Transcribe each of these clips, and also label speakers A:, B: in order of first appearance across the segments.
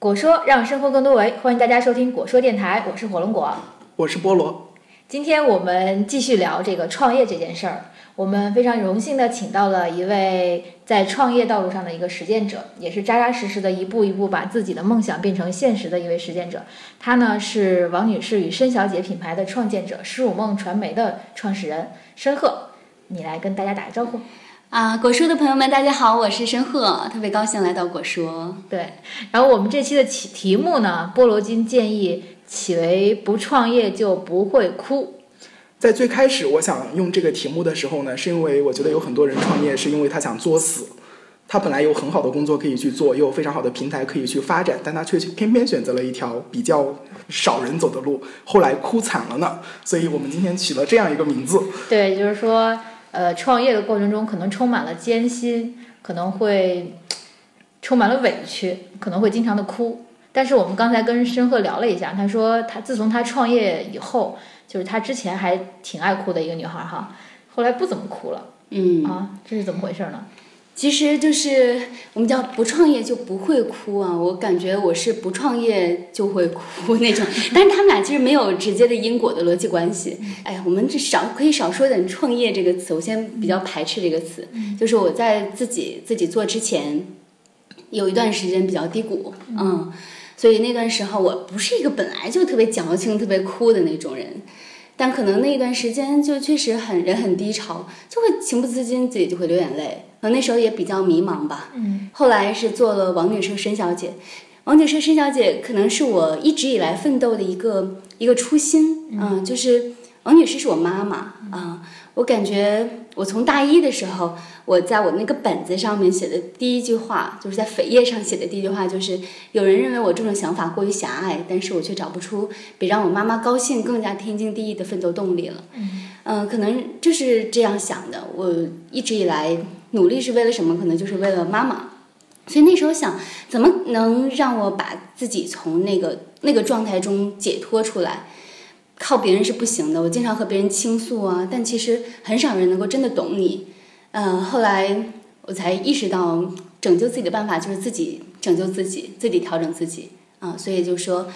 A: 果说让生活更多维，欢迎大家收听果说电台，我是火龙果，
B: 我是菠萝。
A: 今天我们继续聊这个创业这件事儿。我们非常荣幸的请到了一位在创业道路上的一个实践者，也是扎扎实实的一步一步把自己的梦想变成现实的一位实践者。他呢是王女士与申小姐品牌的创建者，诗乳梦传媒的创始人申鹤。你来跟大家打个招呼。
C: 啊，果叔的朋友们，大家好，我是申鹤，特别高兴来到果叔。
A: 对，然后我们这期的题题目呢，菠萝君建议起为“不创业就不会哭”。
B: 在最开始我想用这个题目的时候呢，是因为我觉得有很多人创业是因为他想作死，他本来有很好的工作可以去做，也有非常好的平台可以去发展，但他却偏偏选择了一条比较少人走的路，后来哭惨了呢。所以我们今天取了这样一个名字。
A: 对，就是说。呃，创业的过程中可能充满了艰辛，可能会充满了委屈，可能会经常的哭。但是我们刚才跟申鹤聊了一下，他说他自从他创业以后，就是他之前还挺爱哭的一个女孩哈，后来不怎么哭了。
C: 嗯
A: 啊，这是怎么回事呢？
C: 其实就是我们叫不创业就不会哭啊，我感觉我是不创业就会哭那种，但是他们俩其实没有直接的因果的逻辑关系。哎呀，我们这少可以少说点创业这个词，我先比较排斥这个词，就是我在自己自己做之前，有一段时间比较低谷，嗯，所以那段时候我不是一个本来就特别矫情、特别哭的那种人。但可能那一段时间就确实很人很低潮，就会情不自禁自己就会流眼泪。呃，那时候也比较迷茫吧。
A: 嗯。
C: 后来是做了王女士申小姐，王女士申小姐可能是我一直以来奋斗的一个一个初心。嗯。就是王女士是我妈妈啊，我感觉我从大一的时候。我在我那个本子上面写的第一句话，就是在扉页上写的第一句话，就是有人认为我这种想法过于狭隘，但是我却找不出比让我妈妈高兴更加天经地义的奋斗动力了。嗯，可能就是这样想的。我一直以来努力是为了什么？可能就是为了妈妈。所以那时候想，怎么能让我把自己从那个那个状态中解脱出来？靠别人是不行的。我经常和别人倾诉啊，但其实很少人能够真的懂你。嗯，后来我才意识到，拯救自己的办法就是自己拯救自己，自己调整自己啊。所以就说，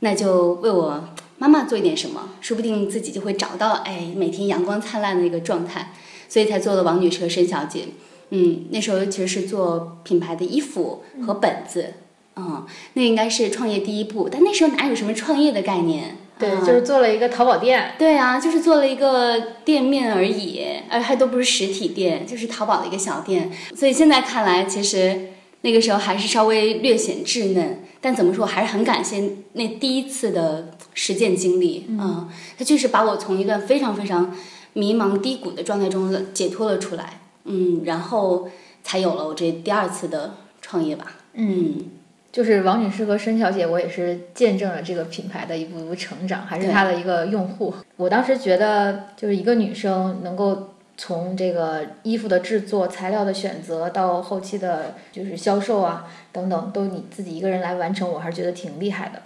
C: 那就为我妈妈做一点什么，说不定自己就会找到哎每天阳光灿烂的那个状态。所以才做了王女士和申小姐。嗯，那时候其实是做品牌的衣服和本子，嗯，那应该是创业第一步。但那时候哪有什么创业的概念？
A: 对，就是做了一个淘宝店。
C: 对啊，就是做了一个店面而已，而还都不是实体店，就是淘宝的一个小店。所以现在看来，其实那个时候还是稍微略显稚嫩。但怎么说，还是很感谢那第一次的实践经历。嗯，它确实把我从一段非常非常迷茫低谷的状态中解脱了出来。嗯，然后才有了我这第二次的创业吧。嗯。
A: 就是王女士和申小姐，我也是见证了这个品牌的一步步成长，还是她的一个用户。我当时觉得，就是一个女生能够从这个衣服的制作、材料的选择到后期的，就是销售啊等等，都你自己一个人来完成，我还是觉得挺厉害的。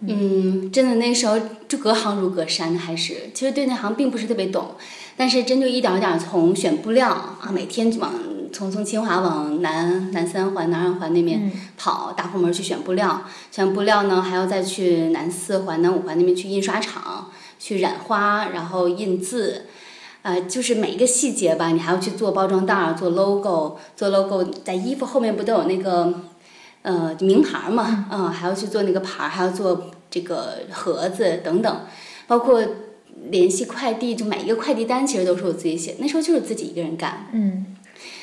C: 嗯，真的那时候就隔行如隔山，还是其实对那行并不是特别懂，但是真就一点一点从选布料啊，每天往。从从清华往南南三环、南二环那边跑，大后门去选布料，选布料呢还要再去南四环、南五环那边去印刷厂去染花，然后印字，呃，就是每一个细节吧，你还要去做包装袋、做 logo、做 logo，在衣服后面不都有那个呃名牌嘛？嗯，还要去做那个牌，还要做这个盒子等等，包括联系快递，就买一个快递单其实都是我自己写，那时候就是自己一个人干。
A: 嗯。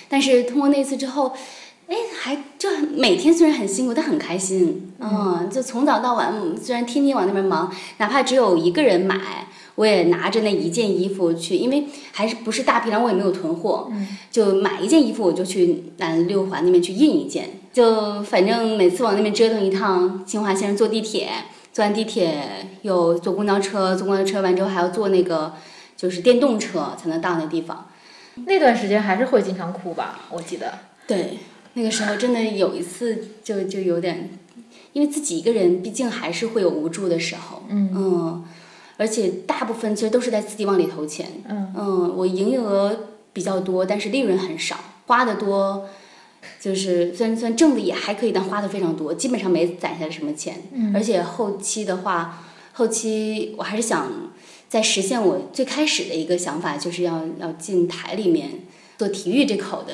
C: 但是通过那次之后，哎，还就每天虽然很辛苦，但很开心。嗯，就从早到晚，虽然天天往那边忙，哪怕只有一个人买，我也拿着那一件衣服去，因为还是不是大批量，我也没有囤货，就买一件衣服我就去南六环那边去印一件。就反正每次往那边折腾一趟，清华先是坐地铁，坐完地铁又坐公交车，坐公交车完之后还要坐那个就是电动车才能到那地方。
A: 那段时间还是会经常哭吧，我记得。
C: 对，那个时候真的有一次就就有点，因为自己一个人，毕竟还是会有无助的时候。
A: 嗯。
C: 嗯。而且大部分其实都是在自己往里投钱。
A: 嗯。
C: 嗯，我营业额比较多，但是利润很少，花的多，就是虽然虽然挣的也还可以，但花的非常多，基本上没攒下来什么钱。
A: 嗯。
C: 而且后期的话，后期我还是想再实现我最开始的一个想法，就是要要进台里面做体育这口的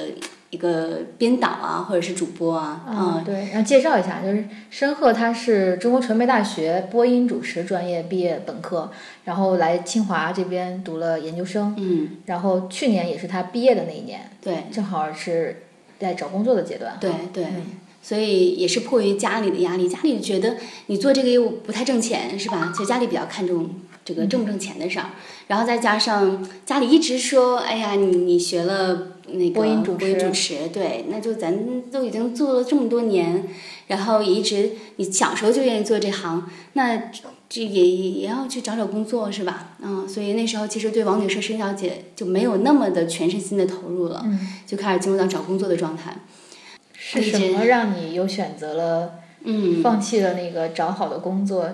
C: 一个编导啊，或者是主播啊，
A: 嗯，对，然后介绍一下，就是申鹤他是中国传媒大学播音主持专业毕业本科，然后来清华这边读了研究生，
C: 嗯，
A: 然后去年也是他毕业的那一年，
C: 对。
A: 正好是在找工作的阶段。
C: 对对。
A: 嗯
C: 所以也是迫于家里的压力，家里觉得你做这个业务不太挣钱，是吧？其实家里比较看重这个挣不挣钱的事儿，然后再加上家里一直说，哎呀，你你学了那个
A: 播音主持
C: 播音主持，对，那就咱都已经做了这么多年，然后也一直你小时候就愿意做这行，那这也也也要去找找工作，是吧？嗯，所以那时候其实对王女士申小姐就没有那么的全身心的投入了，
A: 嗯，
C: 就开始进入到找工作的状态。
A: 是什么让你又选择了
C: 嗯，
A: 放弃了那个找好的工作，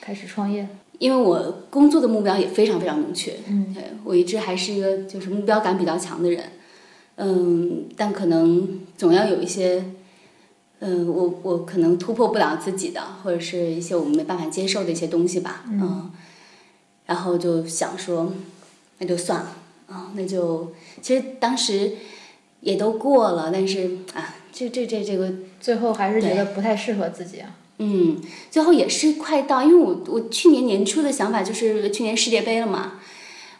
A: 开始创业？
C: 因为我工作的目标也非常非常明确，
A: 嗯
C: 对我一直还是一个就是目标感比较强的人，嗯，但可能总要有一些，嗯，我我可能突破不了自己的，或者是一些我们没办法接受的一些东西吧，嗯，然后就想说，那就算了啊，那就其实当时也都过了，但是啊，这这这这个
A: 最后还是觉得不太适合自己啊。
C: 嗯，最后也是快到，因为我我去年年初的想法就是去年世界杯了嘛，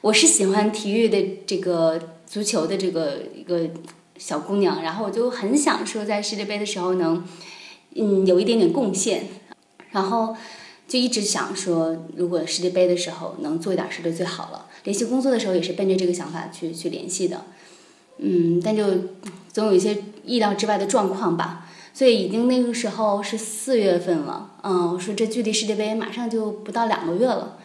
C: 我是喜欢体育的这个足球的这个一个小姑娘，然后我就很想说在世界杯的时候能，嗯，有一点点贡献，然后就一直想说，如果世界杯的时候能做一点事就最好了。联系工作的时候也是奔着这个想法去去联系的，嗯，但就总有一些意料之外的状况吧。所以已经那个时候是四月份了，嗯，我说这距离世界杯马上就不到两个月了，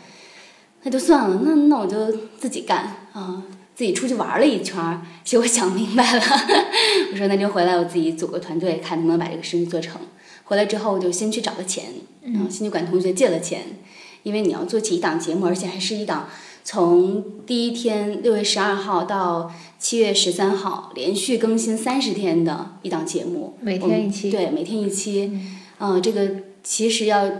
C: 那就算了，那那我就自己干啊、自己出去玩了一圈儿，结果想明白了，我说那就回来我自己组个团队，看能不能把这个事情做成。回来之后我就先去找了钱，嗯，先去管同学借了钱，因为你要做起一档节目，而且还是一档从第一天六月十二号到七月十三号连续更新三十天的一档节目，
A: 每天一期
C: 对，每天一期，嗯、这个其实要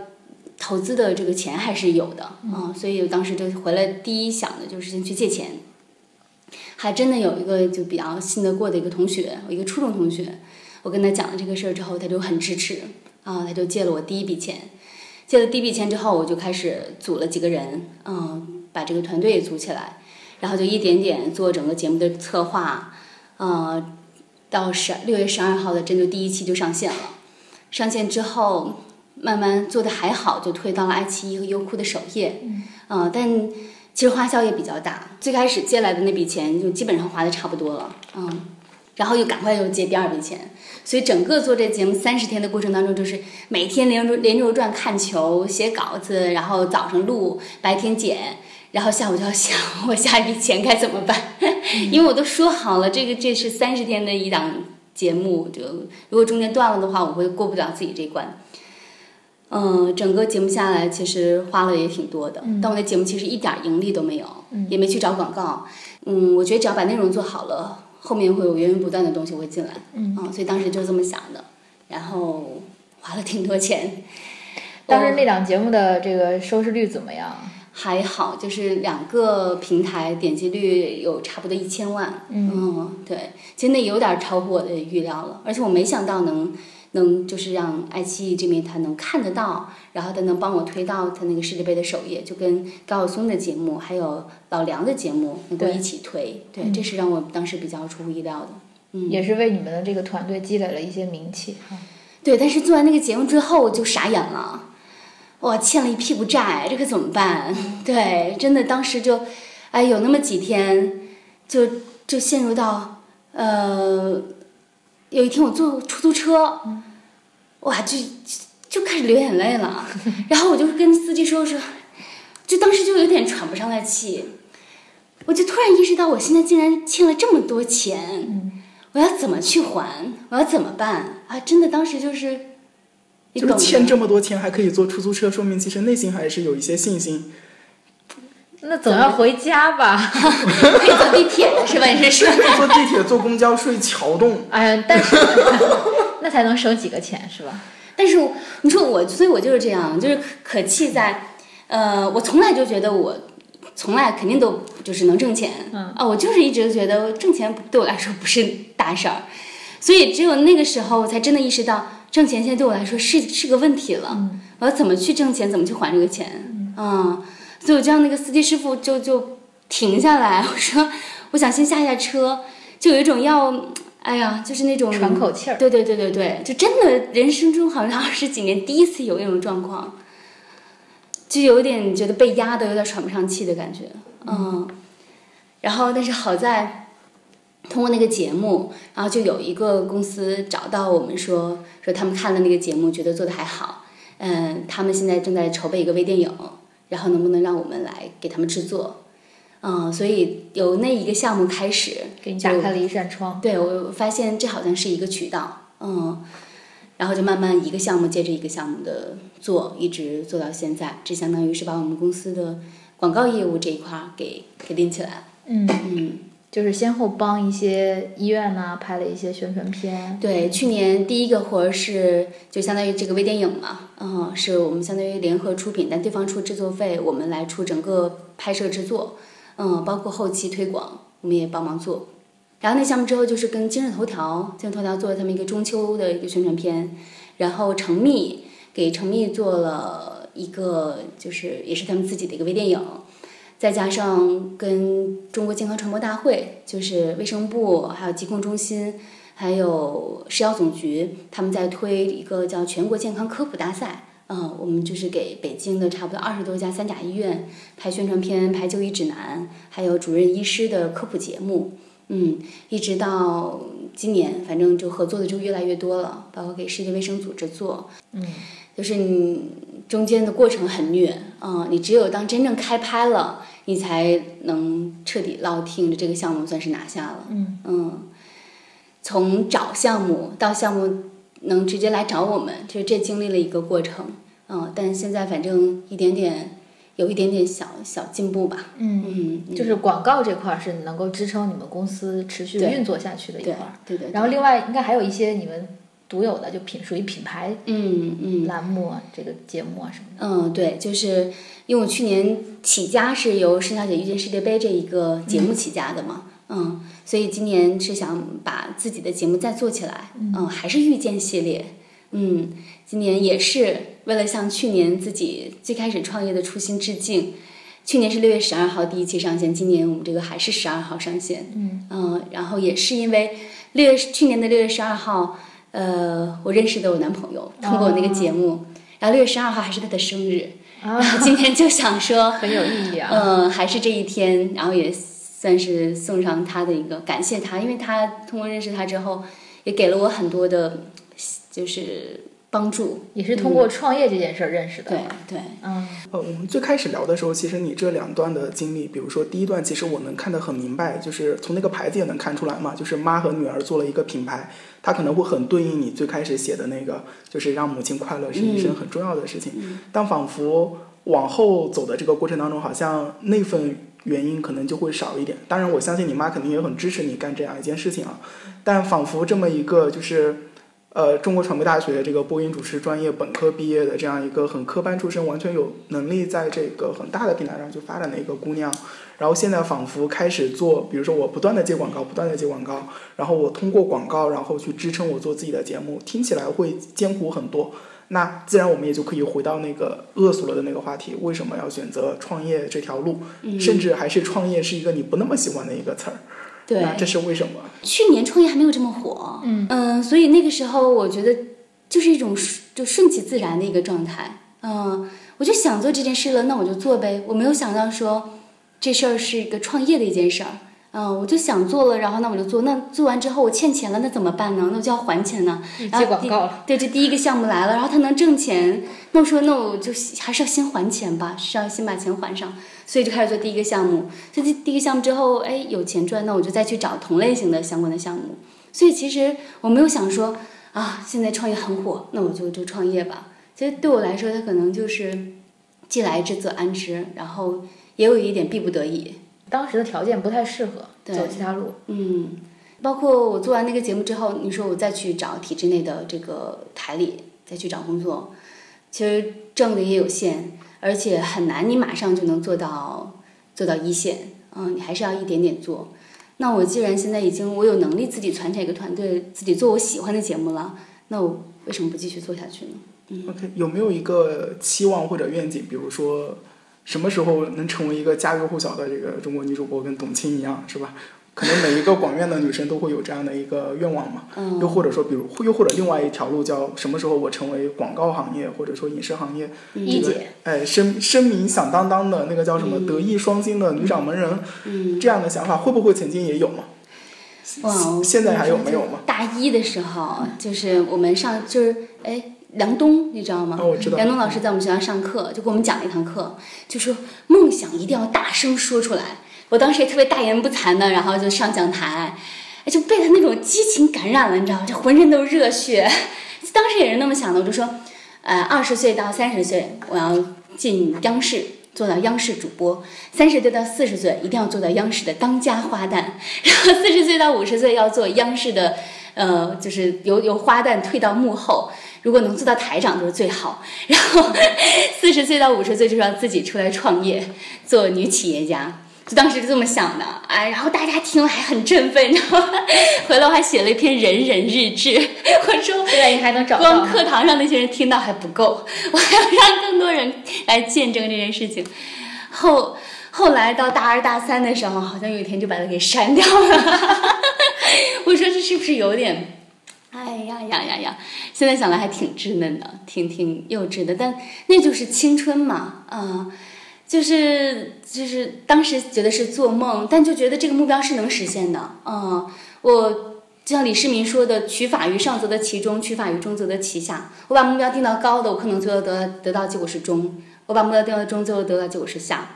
C: 投资的这个钱还是有的，嗯、所以我当时就回来第一想的就是先去借钱，还真的有一个就比较信得过的一个同学，我一个初中同学，我跟他讲了这个事儿之后，他就很支持，啊、他就借了我第一笔钱，借了第一笔钱之后，我就开始组了几个人，嗯、把这个团队也组起来，然后就一点点做整个节目的策划，呃，到十六月十二号的真就第一期就上线了。上线之后，慢慢做的还好，就推到了爱奇艺和优酷的首页。嗯、但其实花销也比较大。最开始借来的那笔钱就基本上花的差不多了，嗯，然后又赶快又借第二笔钱，所以整个做这节目三十天的过程当中，就是每天连轴连轴转看球、写稿子，然后早上录，白天剪。然后下午就要想我下一笔钱该怎么办，因为我都说好了，这个这是三十天的一档节目，就如果中间断了的话，我会过不了自己这关。嗯，整个节目下来，其实花了也挺多的，但我那节目其实一点儿盈利都没有，也没去找广告。嗯，我觉得只要把内容做好了，后面会有源源不断的东西会进来。嗯，所以当时就这么想的，然后花了挺多钱。
A: 当时那档节目的这个收视率怎么样？
C: 还好，就是两个平台点击率有差不多一千万。嗯对，其实那有点超乎我的预料了，而且我没想到能能就是让爱奇艺这边他能看得到，然后他能帮我推到他那个世界杯的首页，就跟高晓松的节目还有老梁的节目能够一起推。对，这是让我当时比较出乎意料的。嗯，
A: 也是为你们的这个团队积累了一些名气。
C: 对，但是做完那个节目之后我就傻眼了，我欠了一屁股债，这可怎么办？对，真的当时就，哎，有那么几天，就就陷入到，呃，有一天我坐出租车，哇，就就开始流眼泪了，然后我就跟司机说说，就当时就有点喘不上来气，我就突然意识到我现在竟然欠了这么多钱。我要怎么去还？我要怎么办啊？真的，当时就是，你懂的
B: 就是欠这么多钱还可以坐出租车，说明其实内心还是有一些信心。
A: 那总要回家吧？
C: 可以坐地铁的是吧？你是说？
B: 坐地铁、坐公交、睡桥洞，
A: 哎呀，但是那才能省几个钱是吧？
C: 但是你说我，所以我就是这样，就是可气在，呃，我从来就觉得我从来肯定都就是能挣钱，
A: 嗯
C: 啊，我就是一直觉得挣钱对我来说不是大事儿，所以只有那个时候我才真的意识到挣钱现在对我来说是是个问题了，
A: 嗯
C: 我要怎么去挣钱，怎么去还这个钱，嗯，所以我就让那个司机师傅就就停下来，我说我想先下下车，就有一种要。哎呀，就是那种
A: 喘口气儿。
C: 对对对对对，就真的人生中好像二十几年第一次有那种状况，就有点觉得被压的有点喘不上气的感觉，嗯。然后，但是好在通过那个节目，然后就有一个公司找到我们说，说他们看了那个节目，觉得做的还好，嗯，他们现在正在筹备一个微电影，然后能不能让我们来给他们制作？嗯，所以由那一个项目开始，
A: 给你打开了一扇窗。
C: 对我发现这好像是一个渠道，嗯，然后就慢慢一个项目接着一个项目的做，一直做到现在。这相当于是把我们公司的广告业务这一块儿给给拎起来了。
A: 嗯，
C: 嗯，
A: 就是先后帮一些医院呐、拍了一些宣传片。
C: 对，去年第一个活儿是就相当于这个微电影嘛，嗯，是我们相当于联合出品，但对方出制作费，我们来出整个拍摄制作，嗯，包括后期推广，我们也帮忙做。然后那项目之后就是跟今日头条，今日头条做了他们一个中秋的一个宣传片，然后程密给程密做了一个就是也是他们自己的一个微电影，再加上跟中国健康传播大会，就是卫生部还有疾控中心。还有食药总局，他们在推一个叫全国健康科普大赛。嗯，我们就是给北京的差不多二十多家三甲医院拍宣传片、拍就医指南，还有主任医师的科普节目。嗯，一直到今年，反正就合作的就越来越多了，包括给世界卫生组织做。
A: 嗯，
C: 就是你中间的过程很虐，嗯，你只有当真正开拍了，你才能彻底落听着这个项目算是拿下了。
A: 嗯
C: 嗯，从找项目到项目能直接来找我们，就是这经历了一个过程。嗯，但现在反正一点点有一点点小小进步吧。
A: 嗯，
C: 嗯，嗯
A: 就是广告这块儿是能够支撑你们公司持续
C: 对
A: 运作下去的一
C: 对
A: 块儿。
C: 对对。
A: 然后另外应该还有一些你们独有的，就品属于品牌
C: 嗯嗯
A: 栏目啊，这个节目啊什么的。
C: 嗯，对，就是因为我去年起家是由申小姐遇见世界杯这一个节目起家的嘛，嗯，所以今年是想把自己的节目再做起来，嗯，还是遇见系列，嗯，今年也是为了向去年自己最开始创业的初心致敬。去年是六月十二号第一期上线，今年我们这个还是十二号上线，
A: 嗯
C: 然后也是因为六月去年的六月十二号，呃，我认识的我男朋友，通过我那个节目，然后六月十二号还是他的生日，
A: 然后，
C: 今天就想说，
A: 很有意义啊。
C: 嗯，还是这一天，然后也算是送上他的一个感谢他，因为他通过认识他之后，也给了我很多的，就是帮助。
A: 也是通过创业这件事儿认识的。
C: 对对，
A: 嗯
B: 呃，我们最开始聊的时候，其实你这两段的经历，比如说第一段，其实我能看得很明白，就是从那个牌子也能看出来嘛，就是妈和女儿做了一个品牌，它可能会很对应你最开始写的那个，就是让母亲快乐是一生很重要的事情。但仿佛往后走的这个过程当中，好像那份原因可能就会少一点。当然，我相信你妈肯定也很支持你干这样一件事情啊，但仿佛这么一个就是。呃，中国传媒大学这个播音主持专业本科毕业的这样一个很科班出身，完全有能力在这个很大的平台上去发展的一个姑娘，然后现在仿佛开始做，比如说我不断的接广告，不断的接广告，然后我通过广告，然后去支撑我做自己的节目，听起来会艰苦很多。那自然我们也就可以回到那个恶俗了的那个话题，为什么要选择创业这条路？甚至还是创业是一个你不那么喜欢的一个词儿。
C: 对。
B: 那这是为什么？
C: 去年创业还没有这么火，
A: 嗯
C: 所以那个时候我觉得就是一种顺就顺其自然的一个状态，嗯，我就想做这件事了，那我就做呗，我没有想到说这事儿是一个创业的一件事儿。嗯，我就想做了，然后那我就做。那做完之后我欠钱了，那怎么办呢？那我就要还钱呢。然后
A: 接广告了。
C: 对，这第一个项目来了，然后他能挣钱，那我说那我就还是要先还钱吧，是要先把钱还上，所以就开始做第一个项目。这第第一个项目之后，哎，有钱赚，那我就再去找同类型的相关的项目。所以其实我没有想说啊，现在创业很火，那我就就创业吧。其实对我来说，它可能就是既来之则安之，然后也有一点逼不得已。
A: 当时的条件不太适合
C: 对
A: 走其他路。
C: 嗯，包括我做完那个节目之后，你说我再去找体制内的这个台里再去找工作，其实挣的也有限，而且很难，你马上就能做到做到一线。嗯，你还是要一点点做。那我既然现在已经我有能力自己传承一个团队，自己做我喜欢的节目了，那我为什么不继续做下去呢
B: ？OK，有没有一个期望或者愿景？比如说，什么时候能成为一个家喻户晓的这个中国女主播，跟董卿一样，是吧？可能每一个广院的女生都会有这样的一个愿望嘛。
C: 嗯
B: 又或者说，比如，又或者另外一条路叫什么时候我成为广告行业或者说影视行业，
A: 一姐，
B: 哎，声声名响当当的那个叫什么德艺双馨的女掌门人，
C: 嗯，
B: 这样的想法会不会曾经也有吗？
C: 哇，我
B: 现在还有没有吗？
C: 大一的时候，就是我们上就是哎，梁冬你知道吗？
B: 哦，我知道。
C: 梁冬老师在我们学校上课，就给我们讲了一堂课，就说梦想一定要大声说出来。我当时也特别大言不惭的，然后就上讲台，哎就被他那种激情感染了，你知道吗？就浑身都是热血。当时也是那么想的，我就说，呃，二十岁到三十岁，我要进央视。做到央视主播，三十岁到四十岁一定要做到央视的当家花旦，然后四十岁到五十岁要做央视的，呃，就是由由花旦退到幕后，如果能做到台长就是最好。然后 四十岁到五十岁就是要自己出来创业，做女企业家。就当时就这么想的，哎，然后大家听了还很振奋，你知道吗？回来我还写了一篇人人日志，我说
A: 现在你还能找？
C: 光课堂上那些人听到还不够，我还要让更多人来见证这件事情。后后来到大二大三的时候，好像有一天就把它给删掉了。我说这是不是有点？哎呀呀呀呀！现在想来还挺稚嫩的，挺挺幼稚的，但那就是青春嘛，啊、就是就是当时觉得是做梦，但就觉得这个目标是能实现的，嗯，我就像李世民说的“取法于上，则得其中；取法于中，则得其下”。我把目标定到高的，我可能最后得得到结果是中；我把目标定到中，最后得到结果是下。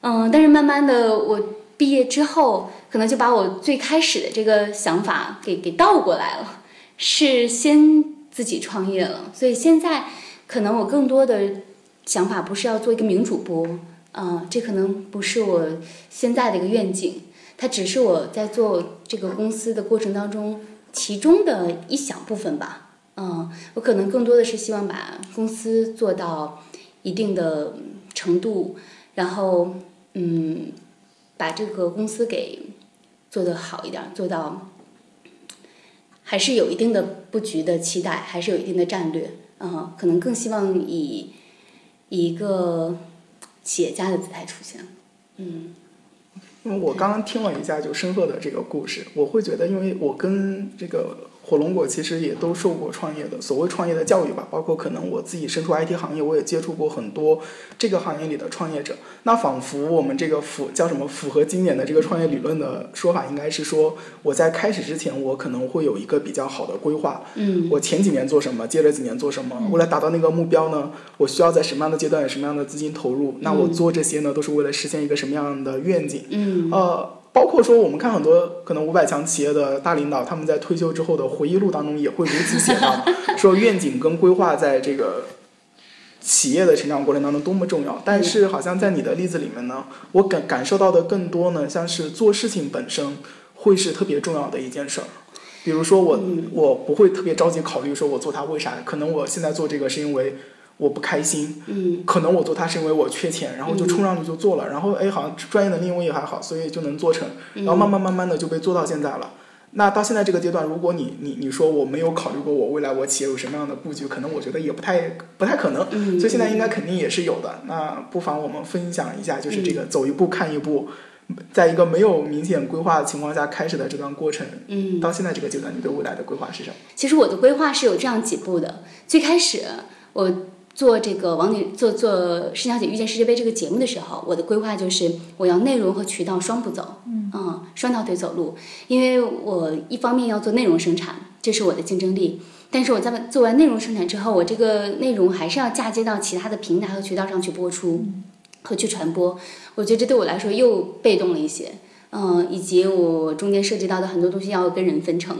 C: 嗯，但是慢慢的，我毕业之后，可能就把我最开始的这个想法给给倒过来了，是先自己创业了。所以现在可能我更多的想法不是要做一个名主播，嗯，这可能不是我现在的一个愿景。它只是我在做这个公司的过程当中其中的一小部分吧。嗯，我可能更多的是希望把公司做到一定的程度，然后嗯，把这个公司给做得好一点，做到还是有一定的布局的期待，还是有一定的战略。嗯，可能更希望以一个企业家的姿态出现。嗯。
B: 我刚刚听了一下就申鹤的这个故事，我会觉得，因为我跟这个火龙果其实也都受过创业的所谓创业的教育吧，包括可能我自己身处 IT 行业，我也接触过很多这个行业里的创业者。那仿佛我们这个符叫什么符合经典的这个创业理论的说法，应该是说我在开始之前，我可能会有一个比较好的规划，
C: 嗯
B: 我前几年做什么，接着几年做什么，为了达到那个目标呢，我需要在什么样的阶段有什么样的资金投入？那我做这些呢，都是为了实现一个什么样的愿景？
C: 嗯
B: 呃，包括说我们看很多可能五百强企业的大领导，他们在退休之后的回忆录当中也会如此写到，说愿景跟规划在这个企业的成长过程当中多么重要。但是好像在你的例子里面呢，我感感受到的更多呢，像是做事情本身会是特别重要的一件事儿。比如说我，我不会特别着急考虑说我做它为啥，可能我现在做这个是因为我不开心，
C: 嗯
B: 可能我做它是因为我缺钱，然后就冲上去就做了，然后哎好像专业能力我也还好，所以就能做成，然后慢慢慢慢的就被做到现在了。那到现在这个阶段，如果你你你说我没有考虑过我未来我企业有什么样的布局，可能我觉得也不太不太可能，
C: 嗯，
B: 所以现在应该肯定也是有的。那不妨我们分享一下，就是这个走一步看一步，在一个没有明显规划的情况下开始的这段过程，
C: 嗯，
B: 到现在这个阶段，你对未来的规划是什么？
C: 其实我的规划是有这样几步的。最开始我做这个王女做做施小姐遇见世界杯这个节目的时候，我的规划就是我要内容和渠道双步走，嗯，双条腿走路。因为我一方面要做内容生产，这是我的竞争力。但是我在做完内容生产之后，我这个内容还是要嫁接到其他的平台和渠道上去播出和去传播。我觉得这对我来说又被动了一些，嗯，以及我中间涉及到的很多东西要跟人分成。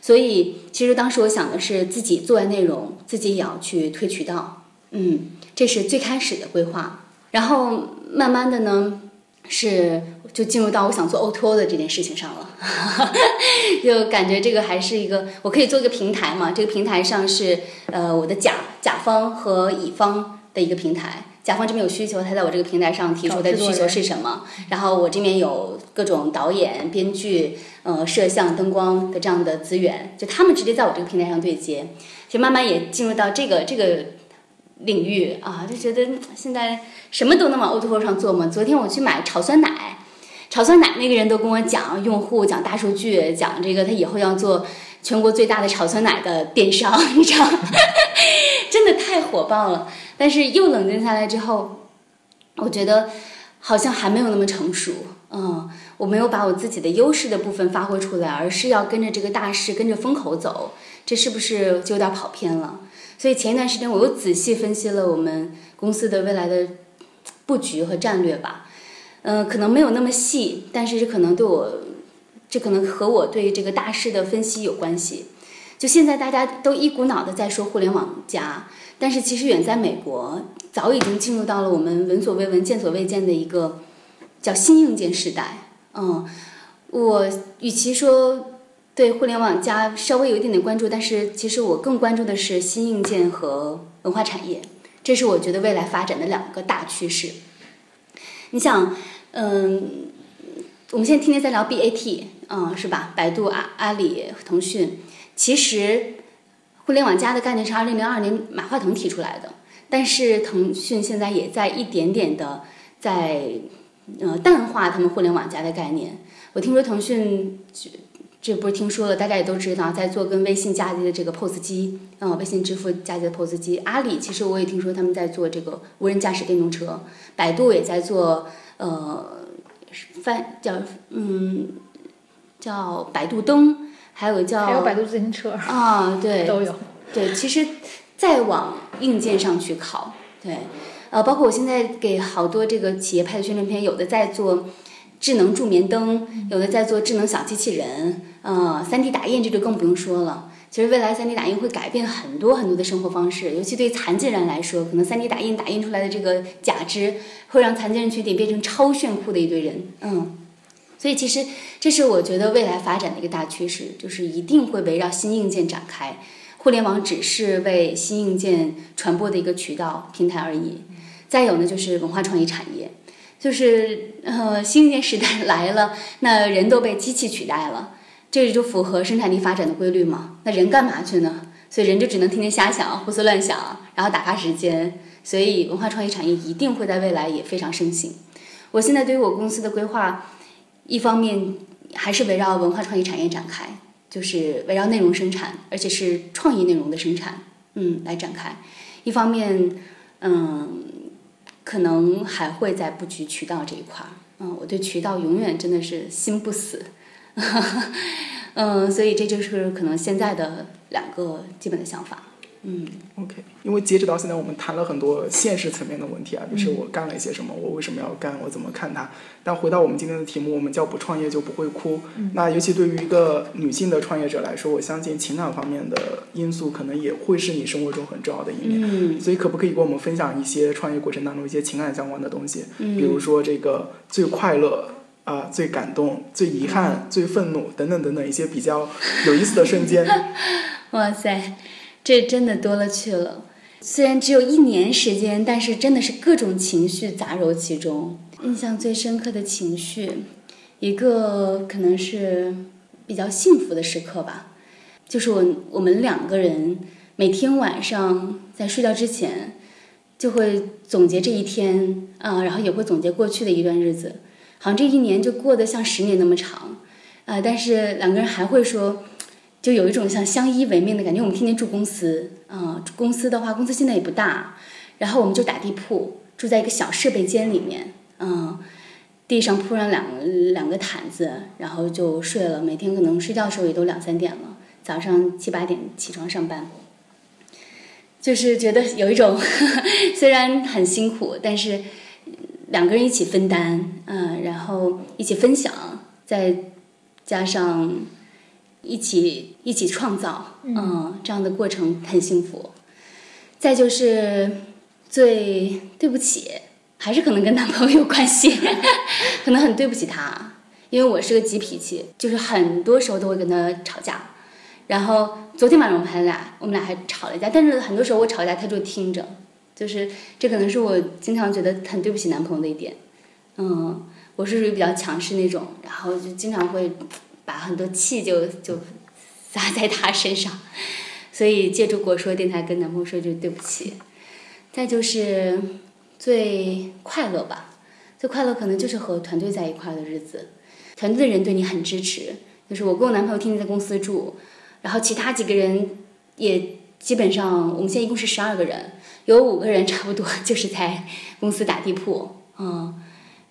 C: 所以，其实当时我想的是自己做完内容，自己也要去推渠道，嗯，这是最开始的规划。然后慢慢的呢，是就进入到我想做 O2O 的这件事情上了，就感觉这个还是一个我可以做一个平台嘛，这个平台上是呃我的甲甲方和乙方的一个平台。甲方这边有需求，他在我这个平台上提出的需求是什么？然后我这边有各种导演、编剧、呃摄像、灯光的这样的资源，就他们直接在我这个平台上对接，就慢慢也进入到这个这个领域啊，就觉得现在什么都能往 O2O 上做嘛。昨天我去买炒酸奶，炒酸奶那个人都跟我讲用户、讲大数据、讲这个他以后要做全国最大的炒酸奶的电商，你知道，真的太火爆了。但是又冷静下来之后，我觉得好像还没有那么成熟，嗯，我没有把我自己的优势的部分发挥出来，而是要跟着这个大势，跟着风口走，这是不是就有点跑偏了？所以前一段时间我又仔细分析了我们公司的未来的布局和战略吧，嗯，可能没有那么细，但是这可能对我，这可能和我对这个大势的分析有关系。就现在大家都一股脑的在说互联网加。但是其实远在美国，早已经进入到了我们闻所未闻、见所未见的一个叫新硬件时代。嗯，我与其说对互联网加稍微有一点点关注，但是其实我更关注的是新硬件和文化产业，这是我觉得未来发展的两个大趋势。你想，嗯，我们现在天天在聊 BAT，嗯，是吧？百度、阿阿里、腾讯，其实。互联网加的概念是二零零二年马化腾提出来的，但是腾讯现在也在一点点的在呃淡化他们互联网加的概念。我听说腾讯这这不是听说了，大家也都知道在做跟微信嫁接的这个 POS 机，嗯，微信支付嫁接的 POS 机。阿里其实我也听说他们在做这个无人驾驶电动车，百度也在做呃翻叫嗯叫百度灯。还有叫
A: 还有百度自行车
C: 啊，对，
A: 都有。
C: 对，其实再往硬件上去考，对，呃，包括我现在给好多这个企业拍的宣传片，有的在做智能助眠灯，有的在做智能小机器人，呃，三 D 打印这就更不用说了。其实未来三 D 打印会改变很多很多的生活方式，尤其对残疾人来说，可能三 D 打印打印出来的这个假肢会让残疾人群体变成超炫酷的一堆人，嗯。所以其实这是我觉得未来发展的一个大趋势，就是一定会围绕新硬件展开。互联网只是为新硬件传播的一个渠道平台而已。再有呢，就是文化创意产业，就是呃新硬件时代 来了，那人都被机器取代了，这就符合生产力发展的规律嘛？那人干嘛去呢？所以人就只能天天瞎想、胡思乱想，然后打发时间。所以文化创意产业一定会在未来也非常盛行。我现在对于我公司的规划。一方面还是围绕文化创意产业展开，就是围绕内容生产，而且是创意内容的生产，嗯，来展开。一方面，嗯，可能还会在布局渠道这一块儿，嗯，我对渠道永远真的是心不死，嗯，所以这就是可能现在的两个基本的想法。嗯
B: ，OK，因为截止到现在，我们谈了很多现实层面的问题啊，就是我干了一些什么，我为什么要干，我怎么看它。但回到我们今天的题目，我们叫不创业就不会哭。那尤其对于一个女性的创业者来说，我相信情感方面的因素可能也会是你生活中很重要的一面。
C: 嗯，
B: 所以可不可以给我们分享一些创业过程当中一些情感相关的东西？
C: 嗯，
B: 比如说这个最快乐啊、最感动、最遗憾、最愤怒等等等等一些比较有意思的瞬间。
C: 哇塞！这真的多了去了，虽然只有一年时间，但是真的是各种情绪杂糅其中。印象最深刻的情绪，一个可能是比较幸福的时刻吧，就是我我们两个人每天晚上在睡觉之前，就会总结这一天啊，然后也会总结过去的一段日子，好像这一年就过得像十年那么长，啊，但是两个人还会说。就有一种像相依为命的感觉。我们天天住公司，嗯，公司的话，公司现在也不大，然后我们就打地铺，住在一个小设备间里面，嗯，地上铺上两两个毯子，然后就睡了。每天可能睡觉的时候也都两三点了，早上七八点起床上班，就是觉得有一种 虽然很辛苦，但是两个人一起分担，嗯，然后一起分享，再加上。一起一起创造，嗯，这样的过程很幸福。再就是最对不起，还是可能跟男朋友有关系，可能很对不起他，因为我是个急脾气，就是很多时候都会跟他吵架。然后昨天晚上我们还俩，我们俩还吵了一架，但是很多时候我吵架他就听着，就是这可能是我经常觉得很对不起男朋友的一点。嗯，我是属于比较强势那种，然后就经常会把很多气就就撒在他身上，所以借助果说电台跟男朋友说句对不起。再就是最快乐吧，最快乐可能就是和团队在一块儿的日子，团队的人对你很支持。就是我跟我男朋友天天在公司住，然后其他几个人也基本上，我们现在一共是十二个人，有五个人差不多就是在公司打地铺，嗯，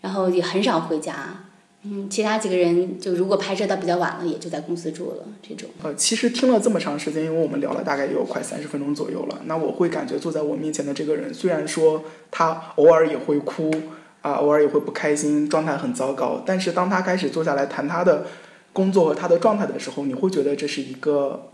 C: 然后也很少回家，嗯，其他几个人就如果拍摄到比较晚了，也就在公司住了这种。
B: 呃，其实听了这么长时间，因为我们聊了大概有快三十分钟左右了，那我会感觉坐在我面前的这个人，虽然说他偶尔也会哭啊，偶尔也会不开心，状态很糟糕，但是当他开始坐下来谈他的工作和他的状态的时候，你会觉得这是一个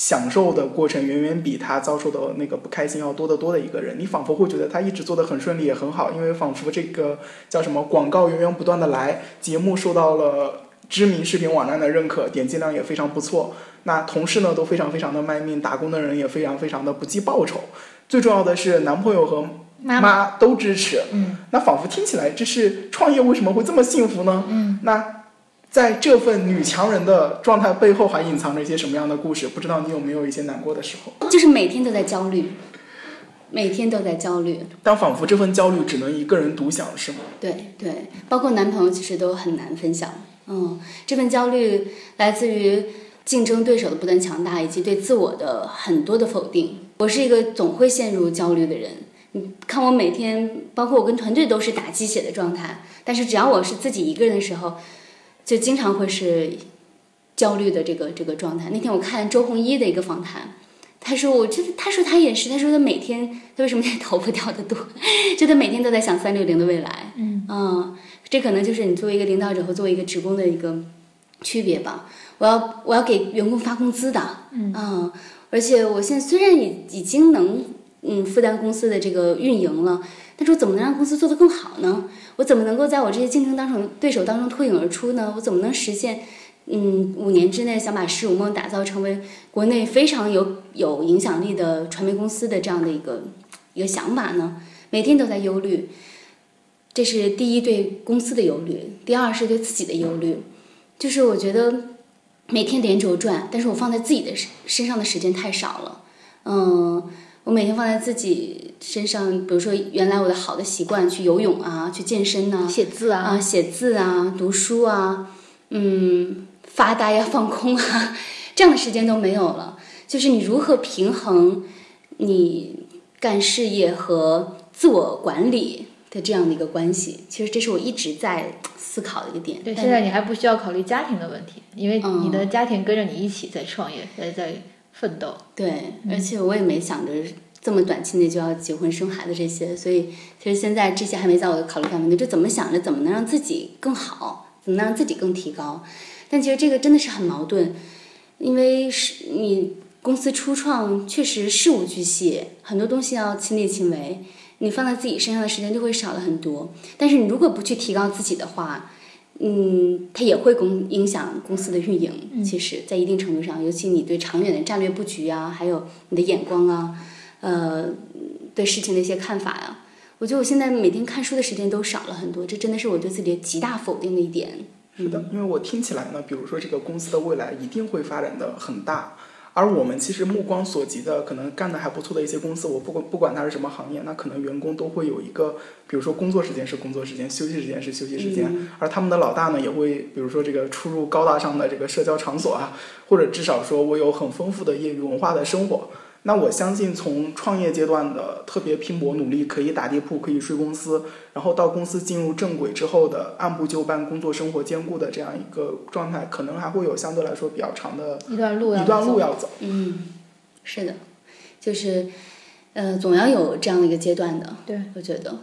B: 享受的过程，远远比他遭受的那个不开心要多得多的一个人。你仿佛会觉得他一直做得很顺利，也很好，因为仿佛这个叫什么广告源源不断的来，节目受到了知名视频网站的认可，点击量也非常不错。那同事呢都非常非常的卖命，打工的人也非常非常的不计报酬。最重要的是，男朋友和
A: 妈
B: 妈都支持。
A: 嗯
B: 那仿佛听起来，这是创业为什么会这么幸福呢？
A: 嗯，
B: 那在这份女强人的状态背后，还隐藏着一些什么样的故事？不知道你有没有一些难过的时候？
C: 就是每天都在焦虑，每天都在焦虑。
B: 但仿佛这份焦虑只能一个人独享，是吗？
C: 对对，包括男朋友其实都很难分享。嗯，这份焦虑来自于竞争对手的不断强大，以及对自我的很多的否定。我是一个总会陷入焦虑的人。你看我每天，包括我跟团队都是打鸡血的状态，但是只要我是自己一个人的时候，就经常会是焦虑的这个这个状态。那天我看周鸿祎的一个访谈，他说我就是，他说他也是，他说他每天他为什么头发掉的多，就他每天都在想三六零的未来。
A: 嗯
C: 这可能就是你作为一个领导者和作为一个职工的一个区别吧。我要我要给员工发工资的，
A: 嗯
C: 而且我现在虽然已已经能嗯负担公司的这个运营了，他说怎么能让公司做得更好呢？我怎么能够在我这些竞争当中对手当中脱颖而出呢？我怎么能实现嗯五年之内想把十五梦打造成为国内非常有有影响力的传媒公司的这样的一个一个想法呢？每天都在忧虑。这是第一对公司的忧虑，第二是对自己的忧虑，就是我觉得每天连轴转，但是我放在自己的身身上的时间太少了。嗯，我每天放在自己身上，比如说原来我的好的习惯，去游泳啊，去健身呐、
A: 写字啊，
C: 啊，写字啊，读书啊，嗯，发呆呀、放空啊，这样的时间都没有了。就是你如何平衡你干事业和自我管理的这样的一个关系？其实这是我一直在思考的一个点。
A: 对，现在你还不需要考虑家庭的问题，因为
C: 嗯
A: 你的家庭跟着你一起在创业，在在奋斗。
C: 对，而且我也没想着这么短期内就要结婚生孩子这些，所以其实现在这些还没在我的考虑范围内。就怎么想着怎么能让自己更好，怎么能让自己更提高？但其实这个真的是很矛盾，因为是你公司初创确实事无巨细，很多东西要亲力亲为，你放在自己身上的时间就会少了很多。但是你如果不去提高自己的话，嗯，它也会公影响公司的运营。其实，在一定程度上，尤其你对长远的战略布局啊，还有你的眼光啊，呃，对事情的一些看法呀、我觉得我现在每天看书的时间都少了很多，这真的是我对自己的极大否定的一点。
B: 是的，因为我听起来呢，比如说这个公司的未来一定会发展的很大，而我们其实目光所及的，可能干的还不错的一些公司，我不管不管它是什么行业，那可能员工都会有一个，比如说工作时间是工作时间，休息时间是休息时间，
C: 嗯
B: 而他们的老大呢，也会比如说这个出入高大上的这个社交场所啊，或者至少说我有很丰富的业余文化的生活。那我相信，从创业阶段的特别拼搏努力，可以打地铺，可以睡公司，然后到公司进入正轨之后的按部就班、工作生活兼顾的这样一个状态，可能还会有相对来说比较长的
A: 一段路要
B: 一段路
A: 走
B: 要走。
C: 嗯，是的，就是呃，总要有这样的一个阶段的。
A: 对，
C: 我觉得，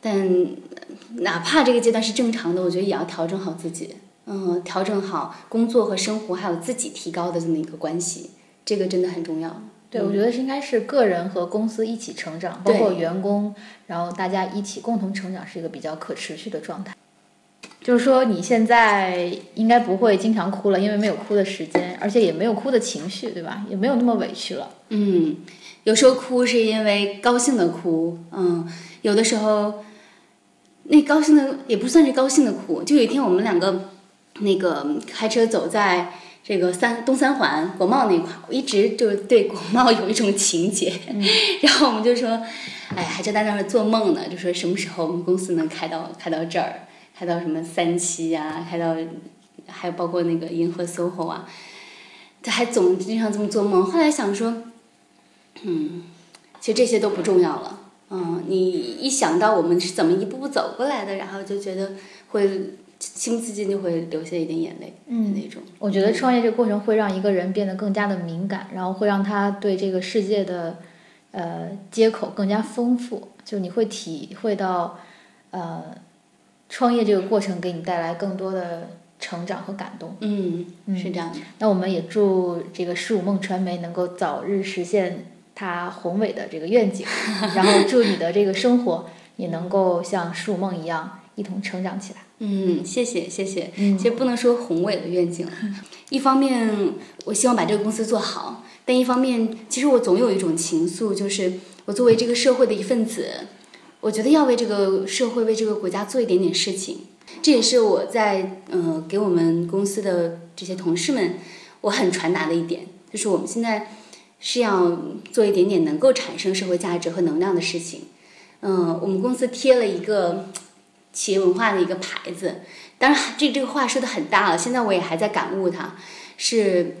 C: 但呃哪怕这个阶段是正常的，我觉得也要调整好自己，嗯，调整好工作和生活还有自己提高的这么一个关系，这个真的很重要。
A: 对，我觉得是应该是个人和公司一起成长，包括员工，然后大家一起共同成长，是一个比较可持续的状态。就是说，你现在应该不会经常哭了，因为没有哭的时间，而且也没有哭的情绪，对吧？也没有那么委屈了。
C: 嗯，有时候哭是因为高兴的哭，嗯，有的时候那高兴的也不算是高兴的哭。就有一天我们两个那个开车走在这个三东三环国贸那块儿，我一直就对国贸有一种情结，然后我们就说，哎，还在那儿做梦呢，就说什么时候我们公司能开到开到这儿，开到什么三期呀、开到还有包括那个银河 SOHO 啊，他还总经常这么做梦。后来想说。嗯，其实这些都不重要了。嗯，你一想到我们是怎么一步步走过来的，然后就觉得会情不自禁就会流下一点眼泪，
A: 嗯
C: 那种。
A: 我觉得创业这个过程会让一个人变得更加的敏感，然后会让他对这个世界的呃接口更加丰富。就你会体会到，呃，创业这个过程给你带来更多的成长和感动。
C: 嗯，是这样的。
A: 那我们也祝这个十五梦传媒能够早日实现它宏伟的这个愿景，然后祝你的这个生活也能够像十五梦一样一同成长起来。
C: 嗯，谢谢谢谢。
A: 嗯
C: 其实不能说宏伟的愿景了，一方面我希望把这个公司做好，但一方面其实我总有一种情愫，就是我作为这个社会的一份子，我觉得要为这个社会、为这个国家做一点点事情。这也是我在呃给我们公司的这些同事们，我很传达的一点，就是我们现在是要做一点点能够产生社会价值和能量的事情。嗯、我们公司贴了一个企业文化的一个牌子，当然这这个话说的很大了，现在我也还在感悟它，是。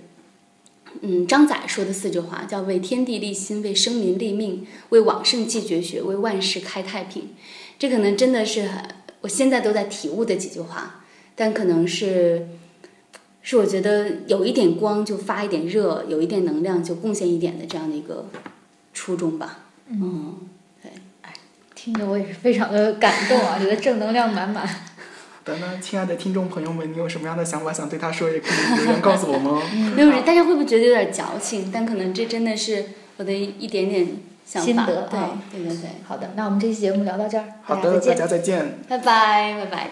C: 嗯，张载说的四句话叫“为天地立心，为生民立命，为往圣继绝学，为万世开太平”。这可能真的是很我现在都在体悟的几句话，但可能是是我觉得有一点光就发一点热，有一点能量就贡献一点的这样的一个初衷吧。嗯，
A: 听得我也是非常的感动啊，觉得正能量满满。
B: 等等亲爱的听众朋友们，你有什么样的想法想对他说，也可以留言告诉我们哦。
C: 没有人，大家会不会觉得有点矫情？但可能这真的是我的一点点想法。
A: 心得
C: 对
A: 啊
C: 对对对，
A: 好的，那我们这期节目聊到这儿，
B: 好的，大
A: 大家再见。
B: 家再见。
C: 拜拜拜拜。